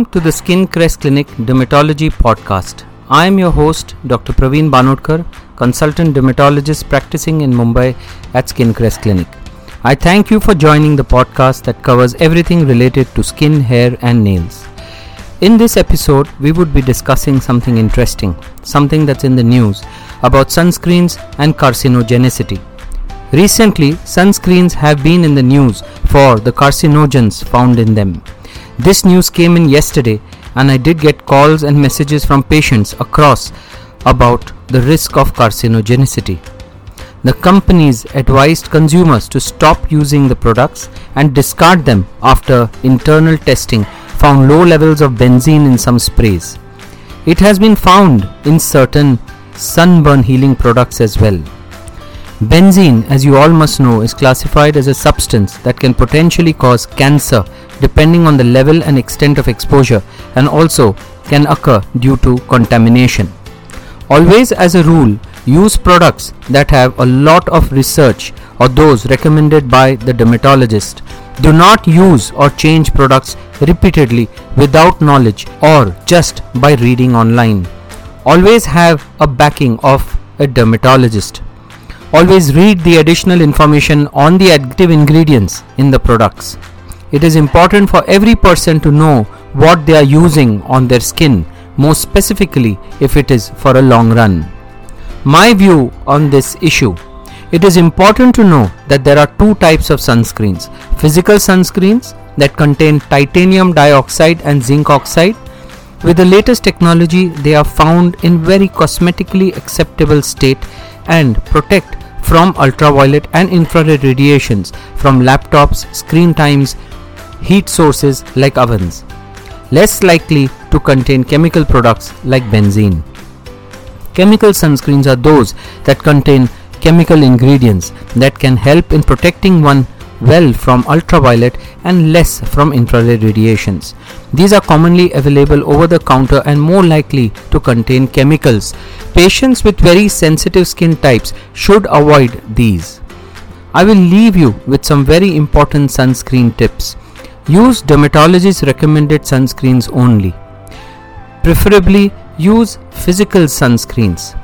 Welcome to the Skin Crest Clinic Dermatology Podcast. I am your host, Dr. Praveen Banodkar, consultant dermatologist practicing in Mumbai at Skin Crest Clinic. I thank you for joining the podcast that covers everything related to skin, hair, and nails. In this episode, we would be discussing something interesting, something that's in the news about sunscreens and carcinogenicity. Recently, sunscreens have been in the news for the carcinogens found in them. This news came in yesterday, and I did get calls and messages from patients across about the risk of carcinogenicity. The companies advised consumers to stop using the products and discard them after internal testing found low levels of benzene in some sprays. It has been found in certain sunburn healing products as well. Benzene, as you all must know, is classified as a substance that can potentially cause cancer depending on the level and extent of exposure and also can occur due to contamination. Always, as a rule, use products that have a lot of research or those recommended by the dermatologist. Do not use or change products repeatedly without knowledge or just by reading online. Always have a backing of a dermatologist. Always read the additional information on the active ingredients in the products. It is important for every person to know what they are using on their skin, most specifically if it is for a long run. My view on this issue it is important to know that there are two types of sunscreens physical sunscreens that contain titanium dioxide and zinc oxide. With the latest technology, they are found in very cosmetically acceptable state and protect from ultraviolet and infrared radiations from laptops, screen times, heat sources like ovens. Less likely to contain chemical products like benzene. Chemical sunscreens are those that contain chemical ingredients that can help in protecting one well from ultraviolet and less from infrared radiations. These are commonly available over the counter and more likely to contain chemicals. Patients with very sensitive skin types should avoid these. I will leave you with some very important sunscreen tips. Use dermatologist recommended sunscreens only. Preferably use physical sunscreens.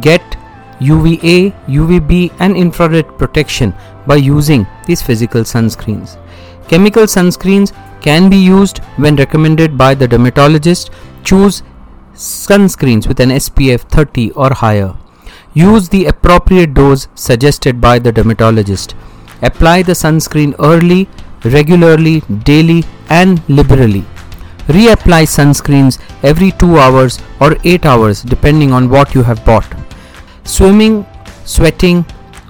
Get UVA, UVB and infrared protection by using these physical sunscreens. Chemical sunscreens can be used when recommended by the dermatologist. Choose sunscreens with an SPF 30 or higher. Use the appropriate dose suggested by the dermatologist. Apply the sunscreen early, regularly, daily, and liberally. Reapply sunscreens every 2 hours or 8 hours depending on what you have bought. Swimming, sweating,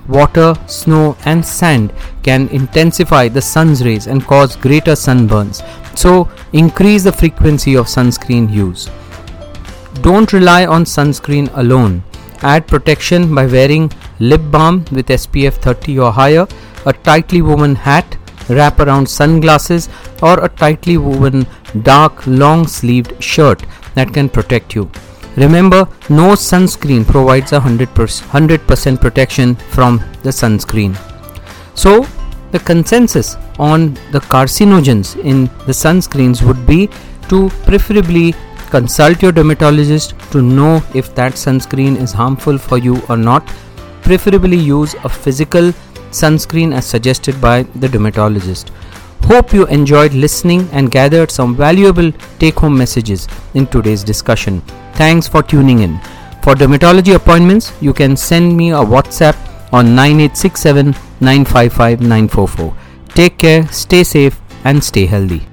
water, snow, and sand can intensify the sun's rays and cause greater sunburns. So, increase the frequency of sunscreen use. Don't rely on sunscreen alone. Add protection by wearing lip balm with SPF 30 or higher, a tightly woven hat, wrap around sunglasses, or a tightly woven dark long sleeved shirt that can protect you. Remember, no sunscreen provides a 100%, 100% protection from the sunscreen. So, the consensus on the carcinogens in the sunscreens would be to preferably consult your dermatologist to know if that sunscreen is harmful for you or not. Preferably use a physical sunscreen as suggested by the dermatologist. Hope you enjoyed listening and gathered some valuable take home messages in today's discussion. Thanks for tuning in. For dermatology appointments, you can send me a WhatsApp on 9867 955 944. Take care, stay safe, and stay healthy.